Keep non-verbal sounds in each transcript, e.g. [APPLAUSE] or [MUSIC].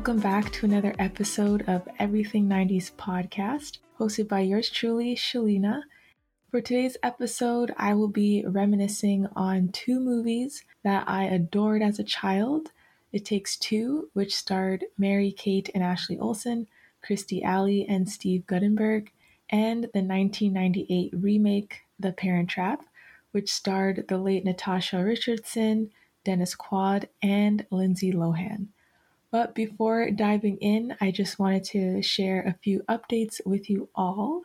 welcome back to another episode of Everything 90s podcast, hosted by yours truly, Shalina. For today's episode, I will be reminiscing on two movies that I adored as a child. It Takes Two, which starred Mary Kate and Ashley Olsen, Kirstie Alley and Steve Guttenberg, and the 1998 remake, The Parent Trap, which starred the late Natasha Richardson, Dennis Quaid, and Lindsay Lohan. But before diving in, I just wanted to share a few updates with you all.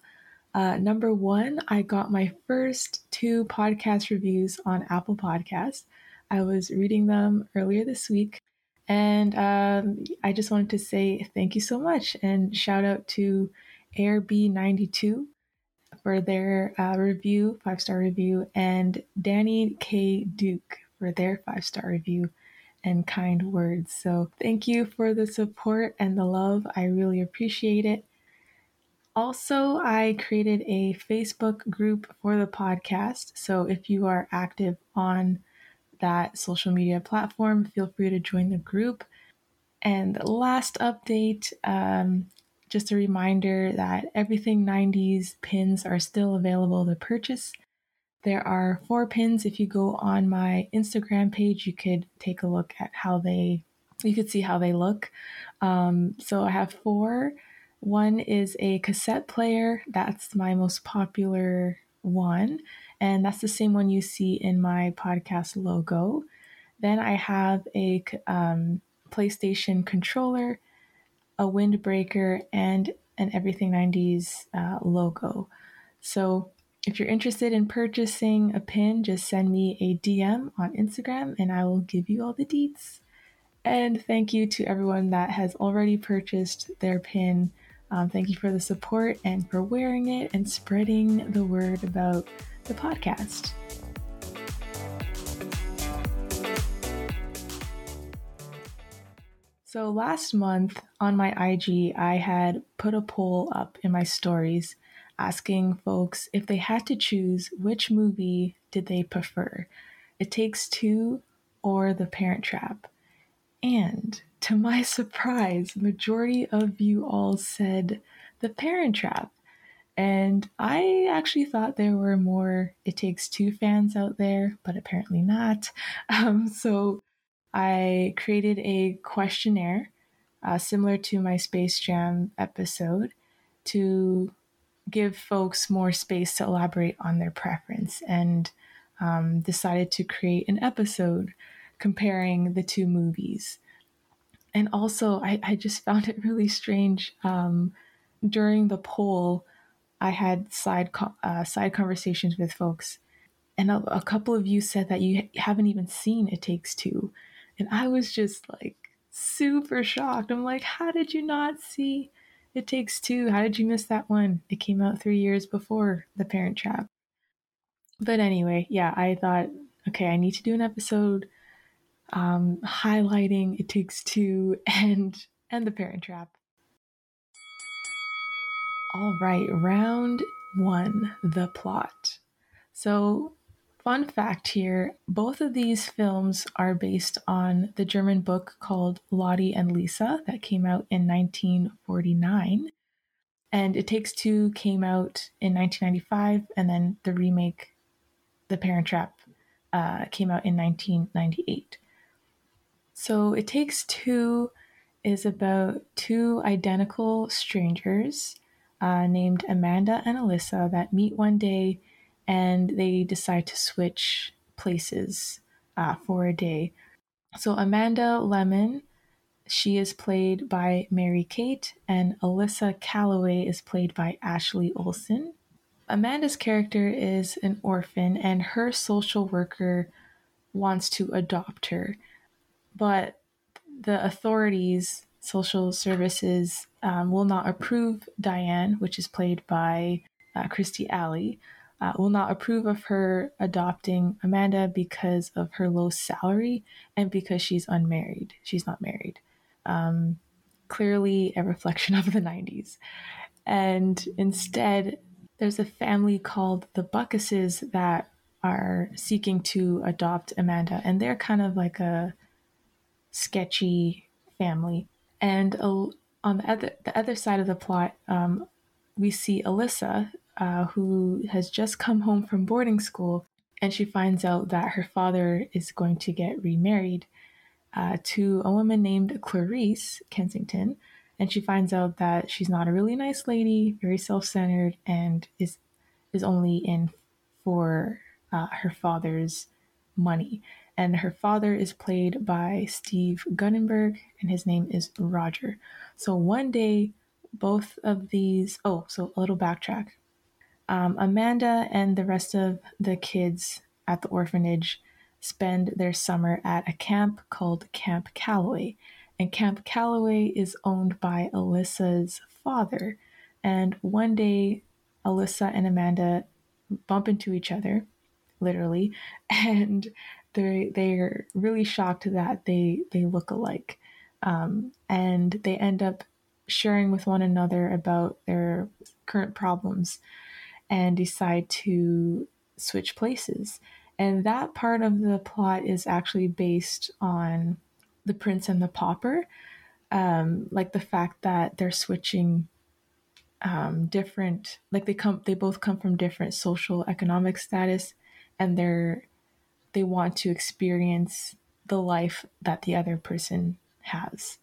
Uh, number one, I got my first two podcast reviews on Apple Podcasts. I was reading them earlier this week, and um, I just wanted to say thank you so much and shout out to AirB92 for their uh, review, five star review, and Danny K. Duke for their five star review and kind words. So, thank you for the support and the love. I really appreciate it. Also, I created a Facebook group for the podcast. So, if you are active on that social media platform, feel free to join the group. And last update um, just a reminder that everything 90s pins are still available to purchase. There are four pins. If you go on my Instagram page, you could take a look at how they, you could see how they look. Um, so I have four. One is a cassette player. That's my most popular one. And that's the same one you see in my podcast logo. Then I have a um, PlayStation controller, a windbreaker, and an Everything 90s uh, logo. So if you're interested in purchasing a pin, just send me a DM on Instagram and I will give you all the deets. And thank you to everyone that has already purchased their pin. Um, thank you for the support and for wearing it and spreading the word about the podcast. So, last month on my IG, I had put a poll up in my stories asking folks if they had to choose which movie did they prefer It Takes Two or The Parent Trap. And to my surprise, majority of you all said The Parent Trap. And I actually thought there were more It Takes Two fans out there, but apparently not. [LAUGHS] Um, so I created a questionnaire uh, similar to my Space Jam episode to give folks more space to elaborate on their preference and um, decided to create an episode comparing the two movies. And also, I, I just found it really strange. Um, during the poll, I had side uh, side conversations with folks, and a, a couple of you said that you haven't even seen It Takes Two, and I was just like super shocked. I'm like, how did you not see it Takes Two. How did you miss that one? It came out three years before The Parent Trap. But anyway, yeah, I thought, okay, I need to do an episode um, highlighting It Takes Two and and The Parent Trap. All right, round one, the plot. So Fun fact here both of these films are based on the German book called Lottie and Lisa that came out in 1949. And It Takes Two came out in 1995, and then the remake, The Parent Trap, uh, came out in 1998. So It Takes Two is about two identical strangers uh, named Amanda and Alyssa that meet one day and they decide to switch places uh, for a day. So Amanda Lemon, she is played by Mary Kate, and Alyssa Calloway is played by Ashley Olsen. Amanda's character is an orphan, and her social worker wants to adopt her, but the authorities, social services, um, will not approve Diane, which is played by uh, Kirstie Alley, uh, will not approve of her adopting Amanda because of her low salary and because she's unmarried. She's not married. Um, clearly, a reflection of the 90s. And instead, there's a family called the Buckuses that are seeking to adopt Amanda, and they're kind of like a sketchy family. And uh, on the other the other side of the plot, um, we see Alyssa, uh, who has just come home from boarding school, and she finds out that her father is going to get remarried uh, to a woman named Clarice Kensington. And she finds out that she's not a really nice lady, very self centered, and is is only in for uh, her father's money. And her father is played by Steve Guttenberg, and his name is Roger. So one day, both of these, oh, so a little backtrack. Um, Amanda and the rest of the kids at the orphanage spend their summer at a camp called Camp Calloway. And Camp Calloway is owned by Alyssa's father. And one day, Alyssa and Amanda bump into each other, literally, [LAUGHS] and they they're really shocked that they they look alike, um, and they end up sharing with one another about their current problems, and decide to switch places. And that part of the plot is actually based on the Prince and the Pauper, um, like the fact that they're switching um, different, like they come, they both come from different social economic status, and they're they want to experience the life that the other person has.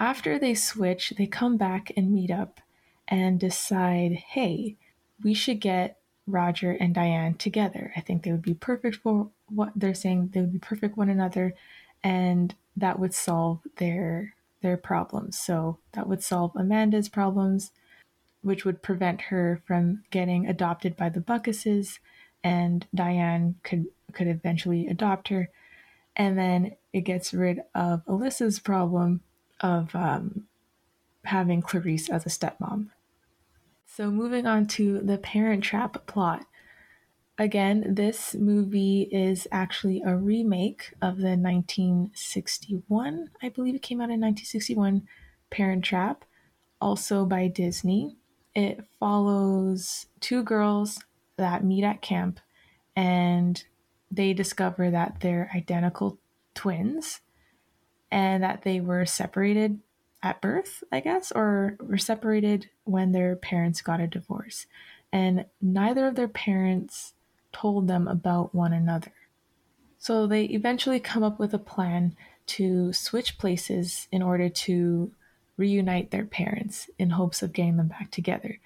After they switch, they come back and meet up and decide, hey, we should get Roger and Diane together. I think they would be perfect for what they're saying. They would be perfect one another, and that would solve their their problems. So that would solve Amanda's problems, which would prevent her from getting adopted by the Buckuses, and Diane could could eventually adopt her. And then it gets rid of Alyssa's problem of um, having Clarice as a stepmom. So, moving on to the Parent Trap plot. Again, this movie is actually a remake of the 1961, I believe it came out in 1961, Parent Trap, also by Disney. It follows two girls that meet at camp and they discover that they're identical twins and that they were separated at birth, I guess, or were separated when their parents got a divorce. And neither of their parents told them about one another. So they eventually come up with a plan to switch places in order to reunite their parents in hopes of getting them back together.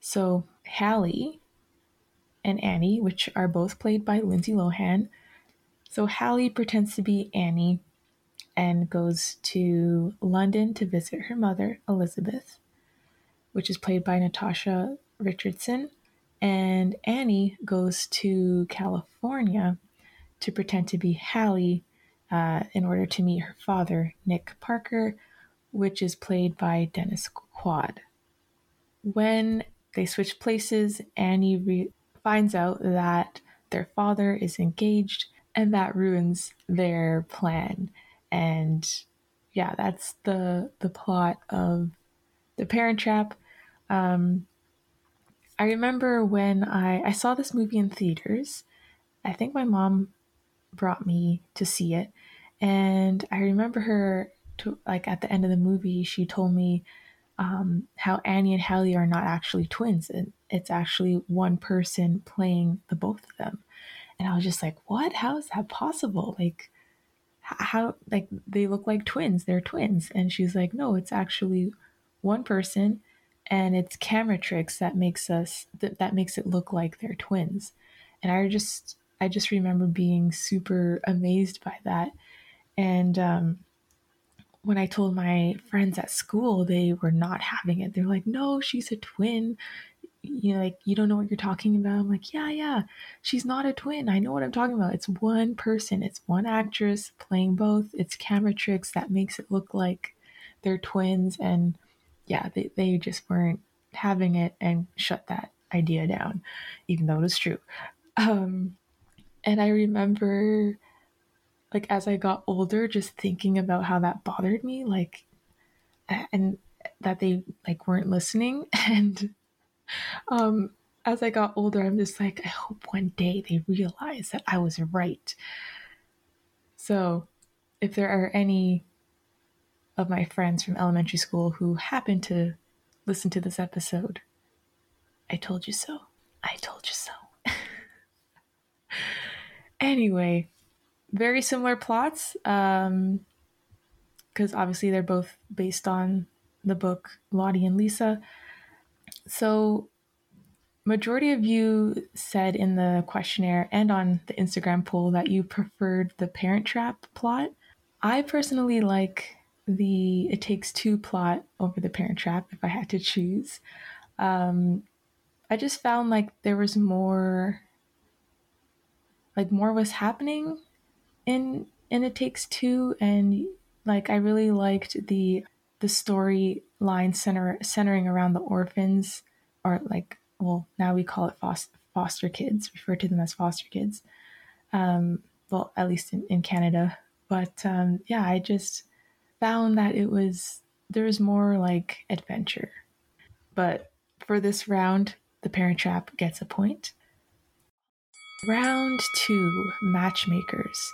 So Hallie and Annie, which are both played by Lindsay Lohan. So Hallie pretends to be Annie and goes to London to visit her mother, Elizabeth, which is played by Natasha Richardson. And Annie goes to California to pretend to be Hallie uh, in order to meet her father, Nick Parker, which is played by Dennis Quaid. When they switch places, Annie re- finds out that their father is engaged and that ruins their plan. And yeah that's the the plot of the parent trap. Um i remember when i i saw this movie in theaters. I think my mom brought me to see it. And i remember her to like at the end of the movie she told me um, how Annie and Hallie are not actually twins, and it's actually one person playing the both of them. And I was just like, what? How is that possible? Like, how, like, they look like twins. They're twins. And she's like, no, it's actually one person, and it's camera tricks that makes us, that, that makes it look like they're twins. And I just, I just remember being super amazed by that. And, um, when I told my friends at school, they were not having it. They're like, no, she's a twin. You know, like, you don't know what you're talking about. I'm like, yeah, yeah, she's not a twin. I know what I'm talking about. It's one person, it's one actress playing both. It's camera tricks that makes it look like they're twins. And yeah, they, they just weren't having it and shut that idea down, even though it was true. Um, and I remember, like, as I got older, just thinking about how that bothered me, like, and that they like weren't listening. [LAUGHS] And um, as I got older, I'm just like, I hope one day they realize that I was right. So, if there are any of my friends from elementary school who happen to listen to this episode, I told you so. I told you so. [LAUGHS] anyway, very similar plots. Um, because obviously they're both based on the book Lottie and Lisa. So majority of you said in the questionnaire and on the Instagram poll that you preferred the Parent Trap plot. I personally like the It Takes Two plot over the Parent Trap if I had to choose. Um, I just found like there was more, like more was happening in in It Takes Two, and like I really liked the the storyline center centering around the orphans, or like well now we call it foster, foster kids, refer to them as foster kids. Um, well, at least in, in Canada. But um, yeah, I just found that it was there was more like adventure. But for this round, the Parent Trap gets a point. Round two, matchmakers.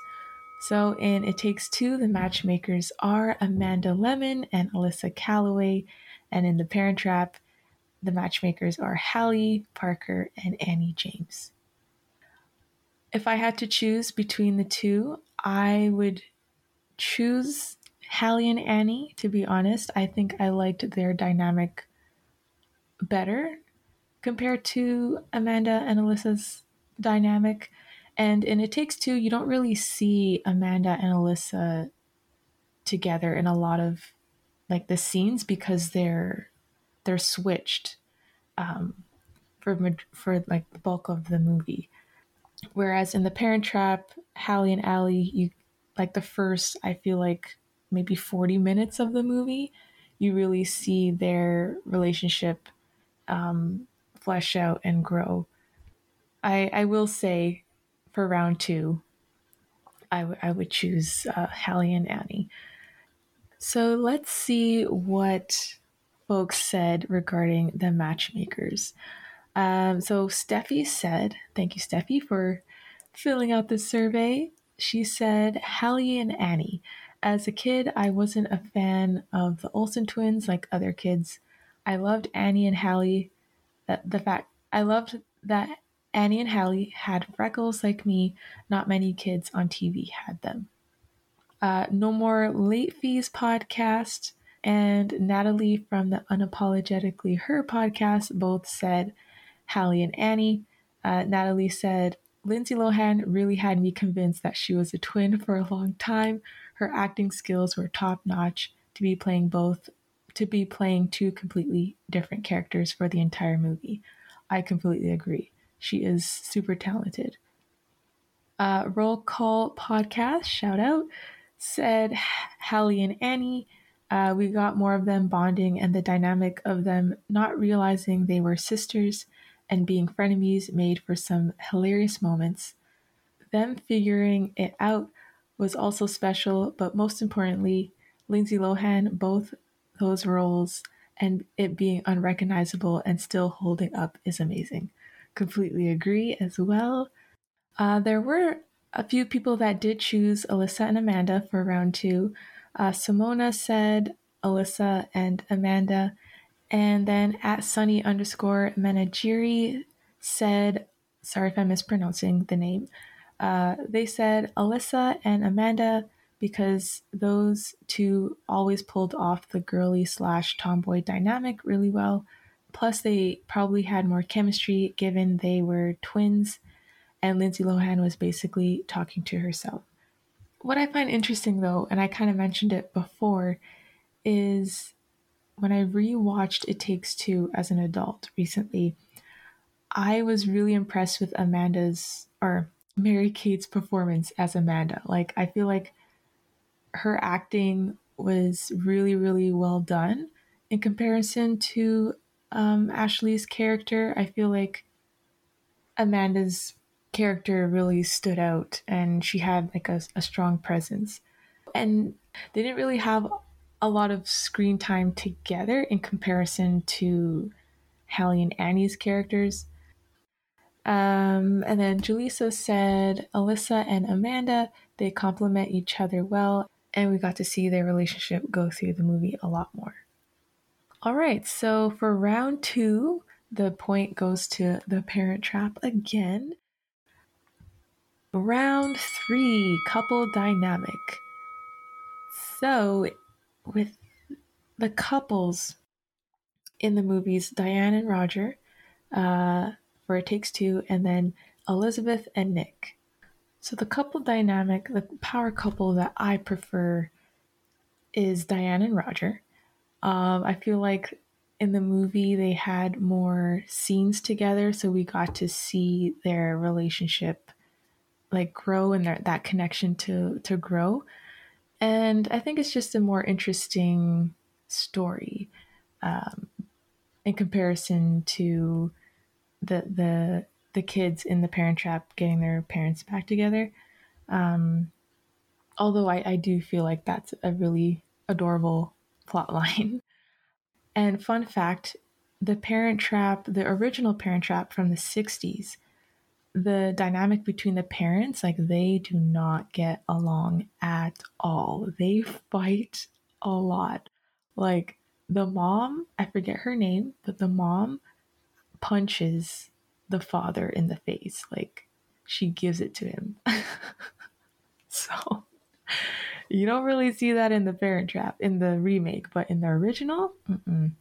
So in It Takes Two, the matchmakers are Amanda Lemon and Alyssa Calloway, and in The Parent Trap, the matchmakers are Hallie, Parker, and Annie James. If I had to choose between the two, I would choose Hallie and Annie, to be honest. I think I liked their dynamic better compared to Amanda and Alyssa's dynamic. And in It Takes Two, you don't really see Amanda and Alyssa together in a lot of like the scenes because they're they're switched um, for for like the bulk of the movie. Whereas in The Parent Trap, Hallie and Allie, you like the first I feel like maybe 40 minutes of the movie, you really see their relationship um, flesh out and grow. I I will say for round two, I, w- I would choose uh, Hallie and Annie. So let's see what folks said regarding the matchmakers. Um, so Steffi said, thank you, Steffi, for filling out the survey. She said, Hallie and Annie. As a kid, I wasn't a fan of the Olsen twins like other kids. I loved Annie and Hallie. That the fact I loved that Annie and Hallie had freckles like me. Not many kids on TV had them. Uh, no More Late Fees podcast and Natalie from the Unapologetically Her podcast both said Hallie and Annie. Uh, Natalie said, Lindsay Lohan really had me convinced that she was a twin for a long time. Her acting skills were top notch to be playing both, to be playing two completely different characters for the entire movie. I completely agree. She is super talented. Uh, Roll Call Podcast, shout out, said Hallie and Annie. Uh, we got more of them bonding and the dynamic of them not realizing they were sisters and being frenemies made for some hilarious moments. Them figuring it out was also special, but most importantly, Lindsay Lohan, both those roles and it being unrecognizable and still holding up is amazing completely agree as well. Uh, there were a few people that did choose Alyssa and Amanda for round two. Uh, Simona said Alyssa and Amanda. And then at Sunny underscore Managiri said, sorry if I'm mispronouncing the name, uh, they said Alyssa and Amanda because those two always pulled off the girly slash tomboy dynamic really well. Plus, they probably had more chemistry given they were twins, and Lindsay Lohan was basically talking to herself. What I find interesting though, and I kind of mentioned it before, is when I rewatched It Takes Two as an adult recently, I was really impressed with Amanda's or Mary Kate's performance as Amanda. Like, I feel like her acting was really, really well done in comparison to um, Ashley's character. I feel like Amanda's character really stood out and she had like a, a strong presence. And they didn't really have a lot of screen time together in comparison to Hallie and Annie's characters. Um, and then Jaleesa said Alyssa and Amanda, they complement each other well, and we got to see their relationship go through the movie a lot more. All right, so for round two, the point goes to the parent trap again. Round three, couple dynamic. So, with the couples in the movies, Diane and Roger, uh, for It Takes Two, and then Elizabeth and Nick. So, the couple dynamic, the power couple that I prefer is Diane and Roger. Um, I feel like in the movie they had more scenes together, so we got to see their relationship like grow and their, that connection to to grow. And I think it's just a more interesting story um, in comparison to the the the kids in the Parent Trap getting their parents back together. Um, although I, I do feel like that's a really adorable plot line. [LAUGHS] And fun fact the Parent Trap, the original Parent Trap from the 60s, the dynamic between the parents, like they do not get along at all. They fight a lot. Like the mom, I forget her name, but the mom punches the father in the face. Like she gives it to him. [LAUGHS] so you don't really see that in the Parent Trap in the remake, but in the original, mm-mm.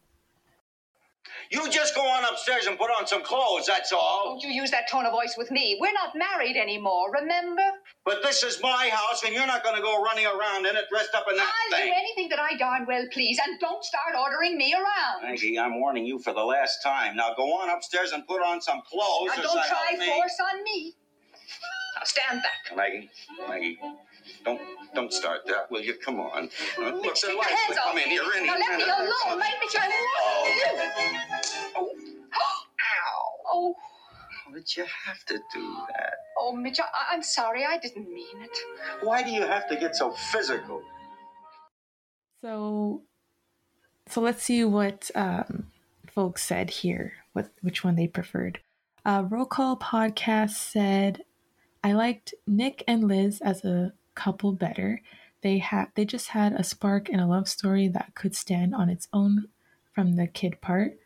You just go on upstairs and put on some clothes, that's all. Don't you use that tone of voice with me. We're not married anymore, remember? But this is my house, and you're not going to go running around in it dressed up in that I'll thing. do anything that I darn well please, and don't start ordering me around. Maggie, I'm warning you for the last time. Now go on upstairs and put on some clothes. Now don't try force on me. Now stand back. Maggie, Maggie, don't don't start that, will you? Come on. Uh, Look, Take the your lights hands come in here any Now let me minute. alone. Let me try. Oh. Ow. Oh, How did you have to do that? oh, Mitch, I- I'm sorry. I didn't mean it. Why do you have to get so physical? So, so let's see what um, folks said here. What which one they preferred. Uh, Roll Call podcast said, "I liked Nick and Liz as a couple better. They had they just had a spark and a love story that could stand on its own from the kid part.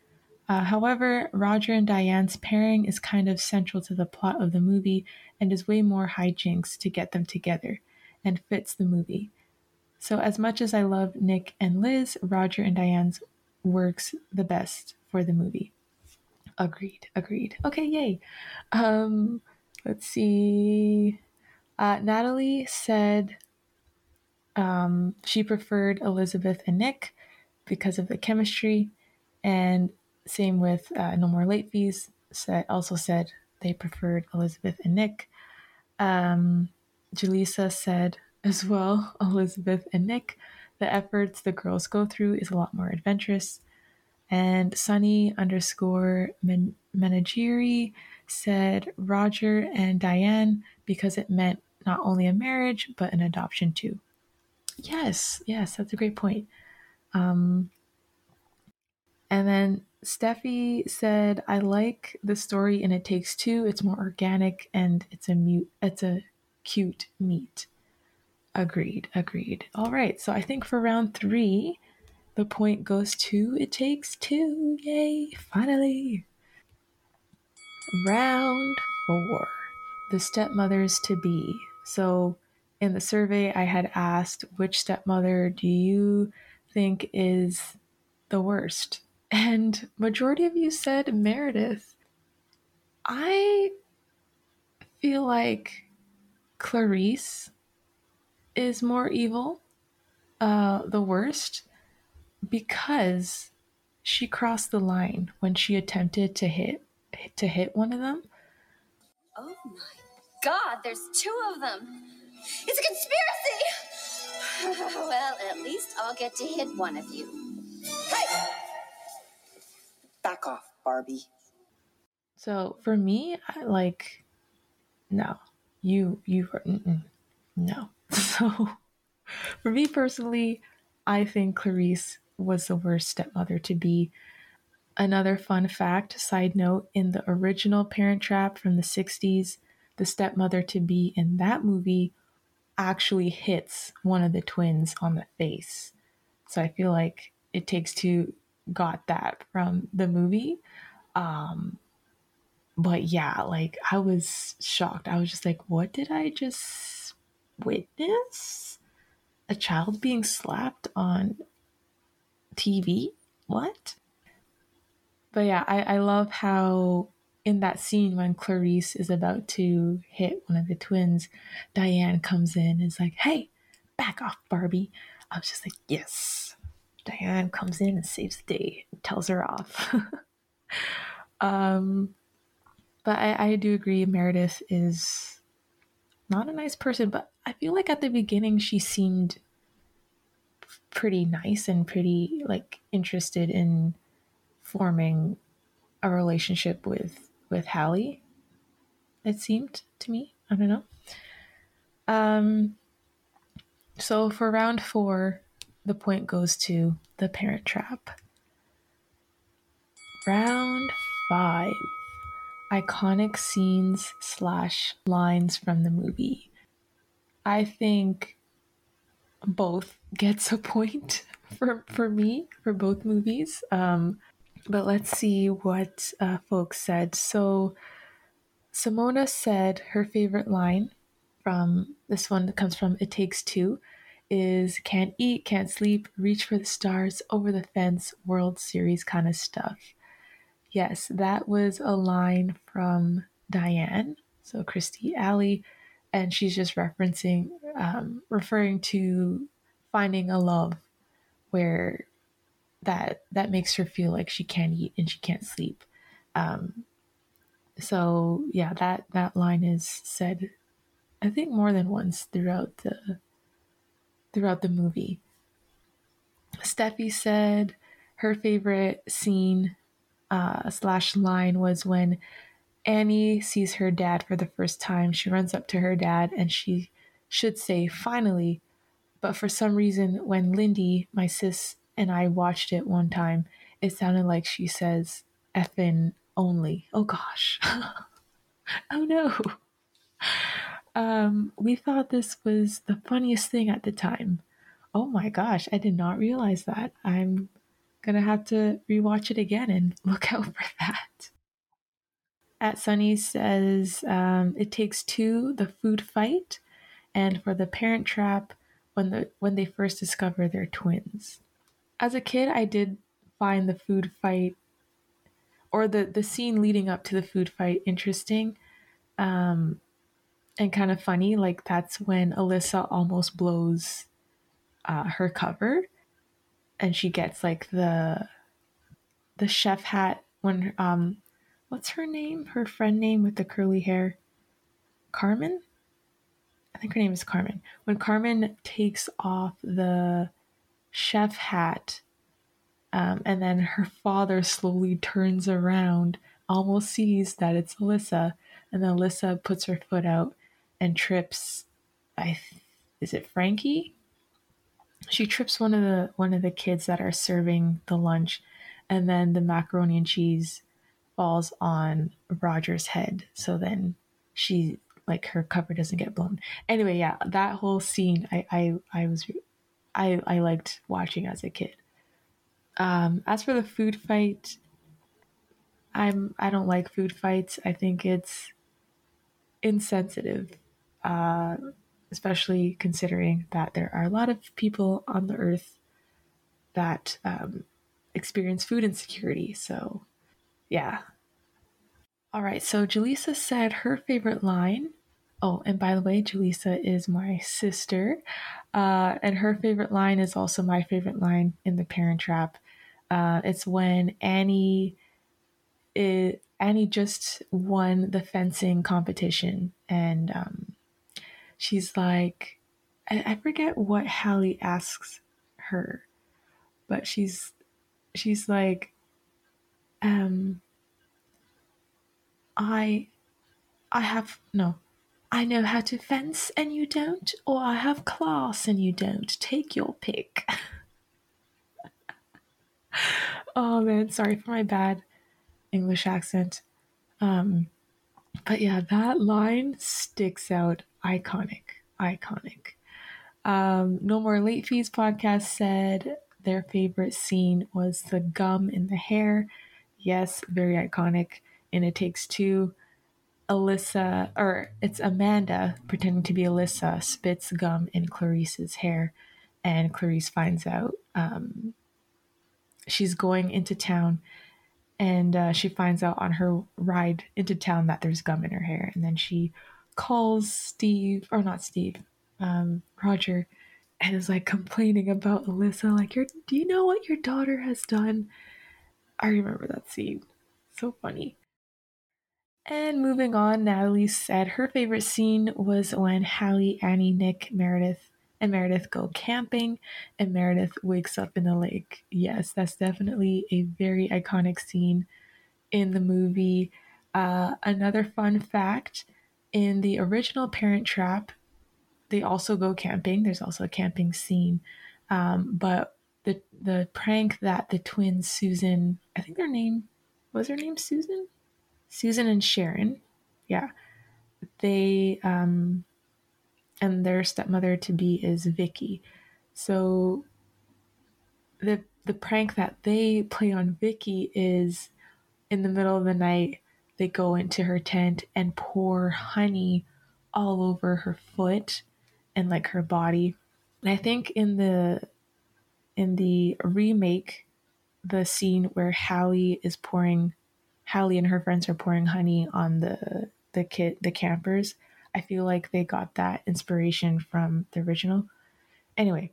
Uh, however, Roger and Diane's pairing is kind of central to the plot of the movie and is way more hijinks to get them together, and fits the movie." So, as much as I love Nick and Liz, Roger and Diane's works the best for the movie. Agreed, agreed. Okay, yay. Um, let's see. Uh, Natalie said um, she preferred Elizabeth and Nick because of the chemistry, and same with uh, No More Late Fees. Said also said they preferred Elizabeth and Nick. Um, Jaleesa said as well, [LAUGHS] Elizabeth and Nick. The efforts the girls go through is a lot more adventurous. And Sunny underscore Men- Menagiri said Roger and Diane because it meant not only a marriage but an adoption too. Yes, yes, that's a great point. Um, and then Steffi said, "I like the story and It Takes Two. It's more organic and it's a mute. It's a cute meet." Agreed. Agreed. All right. So I think for round three, the point goes to It Takes Two. Yay! Finally. Round four, the stepmothers to be. So in the survey, I had asked which stepmother do you think is the worst? And majority of you said Meredith. I feel like Clarice is more evil, uh, the worst, because she crossed the line when she attempted to hit to hit one of them. Oh my god, there's two of them. It's a conspiracy! [LAUGHS] well, at least I'll get to hit one of you. Hey! Back off, Barbie. So for me, I, like, no, you, you, no. [LAUGHS] So for me personally, I think Clarice was the worst stepmother to be. Another fun fact, side note, in the original Parent Trap from the 60s, the stepmother to be in that movie actually hits one of the twins on the face. So I feel like It Takes Two got that from the movie. Um, but yeah, like I was shocked. I was just like, what did I just witness? A child being slapped on TV? What? But yeah, I, I love how in that scene when Clarice is about to hit one of the twins, Diane comes in and is like, hey, back off, Barbie. I was just like, yes. Diane comes in and saves the day, and tells her off. [LAUGHS] um, but I, I do agree, Meredith is not a nice person, but I feel like at the beginning she seemed pretty nice and pretty like interested in forming a relationship with with Hallie. It seemed to me. I don't know. Um so for round 4, the point goes to the parent trap. Round 5. Iconic scenes slash lines from the movie. I think both gets a [LAUGHS] point for for me for both movies. Um, but let's see what uh, folks said. So Simona said her favorite line from this one that comes from It Takes Two is can't eat, can't sleep, reach for the stars, over the fence, World Series kind of stuff. Yes, that was a line from Diane, so Kirstie Alley, and she's just referencing, um, referring to finding a love where that that makes her feel like she can't eat and she can't sleep. Um, so yeah, that that line is said, I think more than once throughout the throughout the movie. Steffi said her favorite scene uh, slash line was when Annie sees her dad for the first time. She runs up to her dad and she should say, "Finally." But for some reason, when Lindy, my sis, and I watched it one time, it sounded like she says effin only. Oh gosh. [LAUGHS] oh no. Um, we thought this was the funniest thing at the time. Oh my gosh, I did not realize that. I'm gonna have to rewatch it again and [LAUGHS] look out for that. At Sunny says um, it takes two the food fight, and for the parent trap when the when they first discover their twins as a kid, I did find the food fight or the the scene leading up to the food fight interesting um, and kind of funny. Like that's when Alyssa almost blows uh, her cover, and she gets like the the chef hat when um what's her name? Her friend name with the curly hair, Carmen. I think her name is Carmen. When Carmen takes off the chef hat. Um, and then her father slowly turns around, almost sees that it's Alyssa, and then Alyssa puts her foot out and trips. I is it Frankie? She trips one of the one of the kids that are serving the lunch, and then the macaroni and cheese falls on Roger's head. So then she like her cover doesn't get blown. Anyway, yeah, that whole scene I I I was I, I liked watching as a kid. Um, as for the food fight, I'm I don't like food fights. I think it's insensitive, uh, especially considering that there are a lot of people on the earth that um, experience food insecurity. So, yeah. All right. So Jaleesa said her favorite line Oh, and by the way, Julissa is my sister. Uh, and her favorite line is also my favorite line in The Parent Trap. Uh, it's when Annie it, Annie just won the fencing competition, and um, she's like, I, I forget what Hallie asks her, but she's she's like, um, I, I have no. I know how to fence and you don't, or I have class and you don't. Take your pick. [LAUGHS] oh man, sorry for my bad English accent. Um, but yeah, that line sticks out. Iconic, iconic. Um, no More Late Fees podcast said their favorite scene was the gum in the hair. Yes, very iconic. And it takes two. Alyssa, or it's Amanda pretending to be Alyssa, spits gum in Clarice's hair, and Clarice finds out. Um, she's going into town, and uh, she finds out on her ride into town that there's gum in her hair, and then she calls Steve, or not Steve, um, Roger, and is like complaining about Alyssa, like, "Your, do you know what your daughter has done?" I remember that scene. So funny. And moving on, Natalie said her favorite scene was when Hallie, Annie, Nick, Meredith, and Meredith go camping and Meredith wakes up in the lake. Yes, that's definitely a very iconic scene in the movie. Uh, another fun fact in the original Parent Trap, they also go camping. There's also a camping scene. Um, but the the prank that the twins Susan, I think their name was her name Susan? Susan and Sharon, yeah, they um, and their stepmother to be is Vicky. So the the prank that they play on Vicky is in the middle of the night they go into her tent and pour honey all over her foot and like her body. And I think in the in the remake the scene where Hallie is pouring Hallie and her friends are pouring honey on the the kid the campers. I feel like they got that inspiration from the original. Anyway,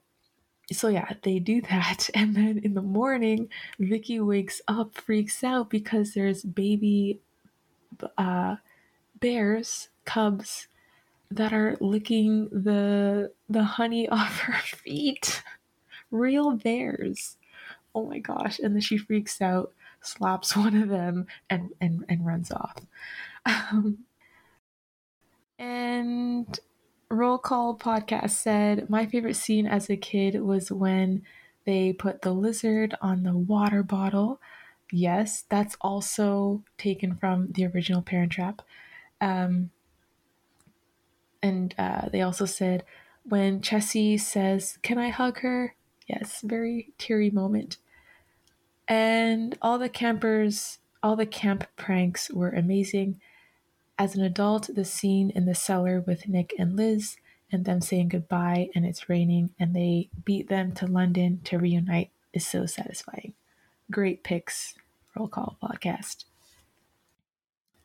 so yeah, they do that, [LAUGHS] and then in the morning, Vicky wakes up, freaks out because there's baby uh, bears, cubs, that are licking the the honey [LAUGHS] off her feet. Real bears. Oh my gosh! And then she freaks out slaps [LAUGHS] one of them and and, and runs off. Um, and Roll Call Podcast said, My favorite scene as a kid was when they put the lizard on the water bottle. Yes, that's also taken from the original Parent Trap. Um, and uh, they also said, when Chessy says, Can I hug her? Yes, very teary moment. And all the campers, all the camp pranks were amazing. As an adult, the scene in the cellar with Nick and Liz and them saying goodbye and it's raining and they beat them to London to reunite is so satisfying. Great picks, Roll Call Podcast.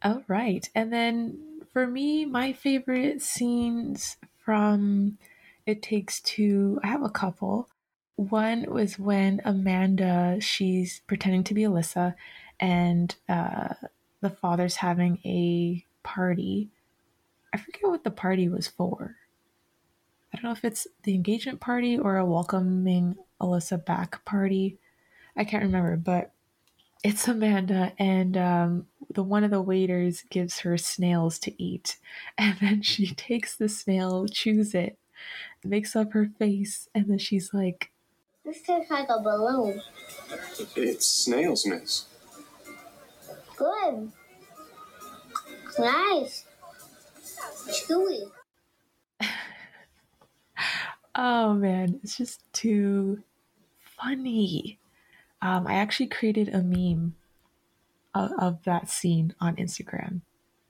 All right. And then for me, my favorite scenes from It Takes Two, I have a couple. One was when Amanda, she's pretending to be Alyssa, and uh, the father's having a party. I forget what the party was for. I don't know if it's the engagement party or a welcoming Alyssa back party. I can't remember, but it's Amanda, and um, the one of the waiters gives her snails to eat, [LAUGHS] and then she [LAUGHS] takes the snail, chews it, makes up her face, and then she's like, this tastes like a balloon. It's snails, miss. Good. Nice. Chewy. [LAUGHS] oh man, it's just too funny. Um, I actually created a meme of, of that scene on Instagram.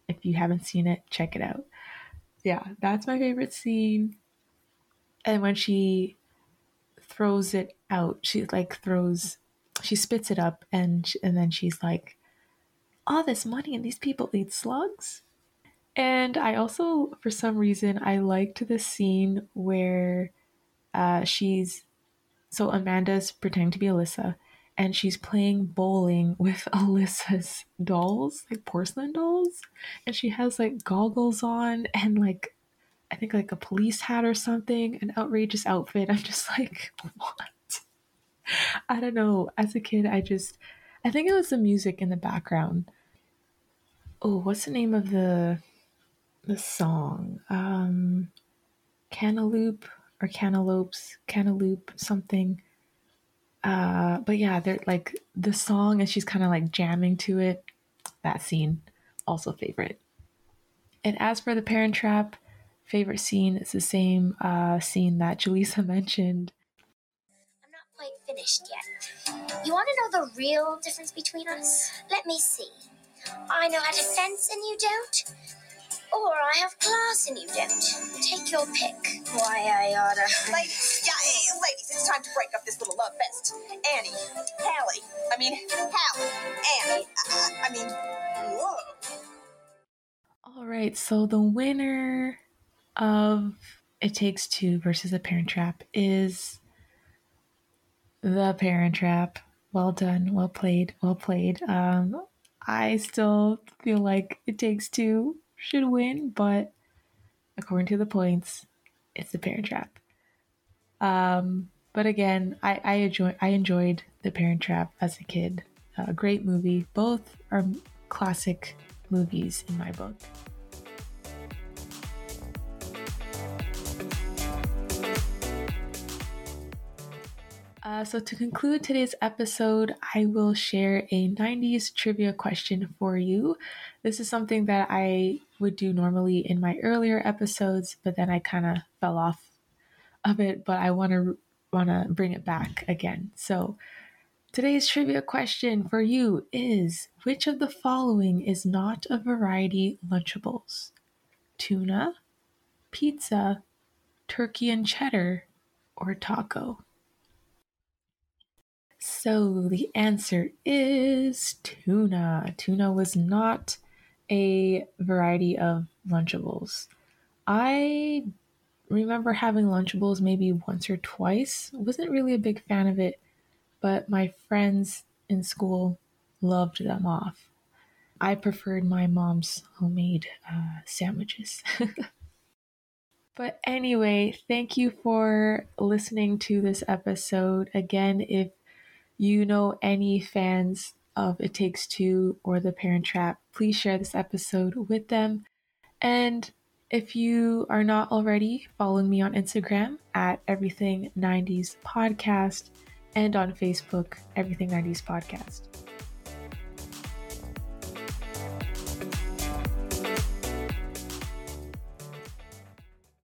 If you haven't seen it, check it out. Yeah, that's my favorite scene. And when she throws it out. She like throws, she spits it up, and and then she's like, "All this money and these people eat slugs." And I also, for some reason, I liked the scene where uh, she's so Amanda's pretending to be Alyssa, and she's playing bowling [LAUGHS] with Alyssa's dolls, like porcelain dolls, and she has like goggles on and like I think like a police hat or something, an outrageous outfit. I'm just like, [LAUGHS] what? I don't know. As a kid, I just I think it was the music in the background. Oh, what's the name of the the song? Um Cantaloupe or Cantaloupes, Cantaloupe something. Uh but yeah, they're like the song and she's kind of like jamming to it. That scene also favorite. And as for the Parent Trap, favorite scene is the same uh, scene that Jaleesa [LAUGHS] mentioned. I'm not quite finished yet. You want to know the real difference between us? Let me see. I know how to fence and you don't. Or I have class and you don't. Take your pick. Why I oughta. Ladies, yeah, ladies, it's time to break up this little love fest. Annie, Hallie, I mean, Hallie, Annie, uh, I mean, whoa. All right, so the winner of It Takes Two versus The Parent Trap is The Parent Trap. Well done, well played, well played. Um, I still feel like It Takes Two should win, but according to the points, it's The Parent Trap. Um, but again, I, I enjoy I enjoyed The Parent Trap as a kid. A great movie. Both are classic movies in my book. Uh, so, to conclude today's episode, I will share a 90s trivia question for you. This is something that I would do normally in my earlier episodes, but then I kind of fell off of it, but I want to want to bring it back again. So, today's trivia question for you is which of the following is not a variety Lunchables? Tuna, pizza, turkey and cheddar, or taco? So the answer is tuna. Tuna was not a variety of Lunchables. I remember having Lunchables maybe once or twice. Wasn't really a big fan of it, but my friends in school loved them off. I preferred my mom's homemade uh, sandwiches. [LAUGHS] but anyway, thank you for listening to this episode. Again, if you know any fans of It Takes Two or The Parent Trap, please share this episode with them. And if you are not already, following me on Instagram at Everything 90s Podcast and on Facebook, Everything 90s Podcast.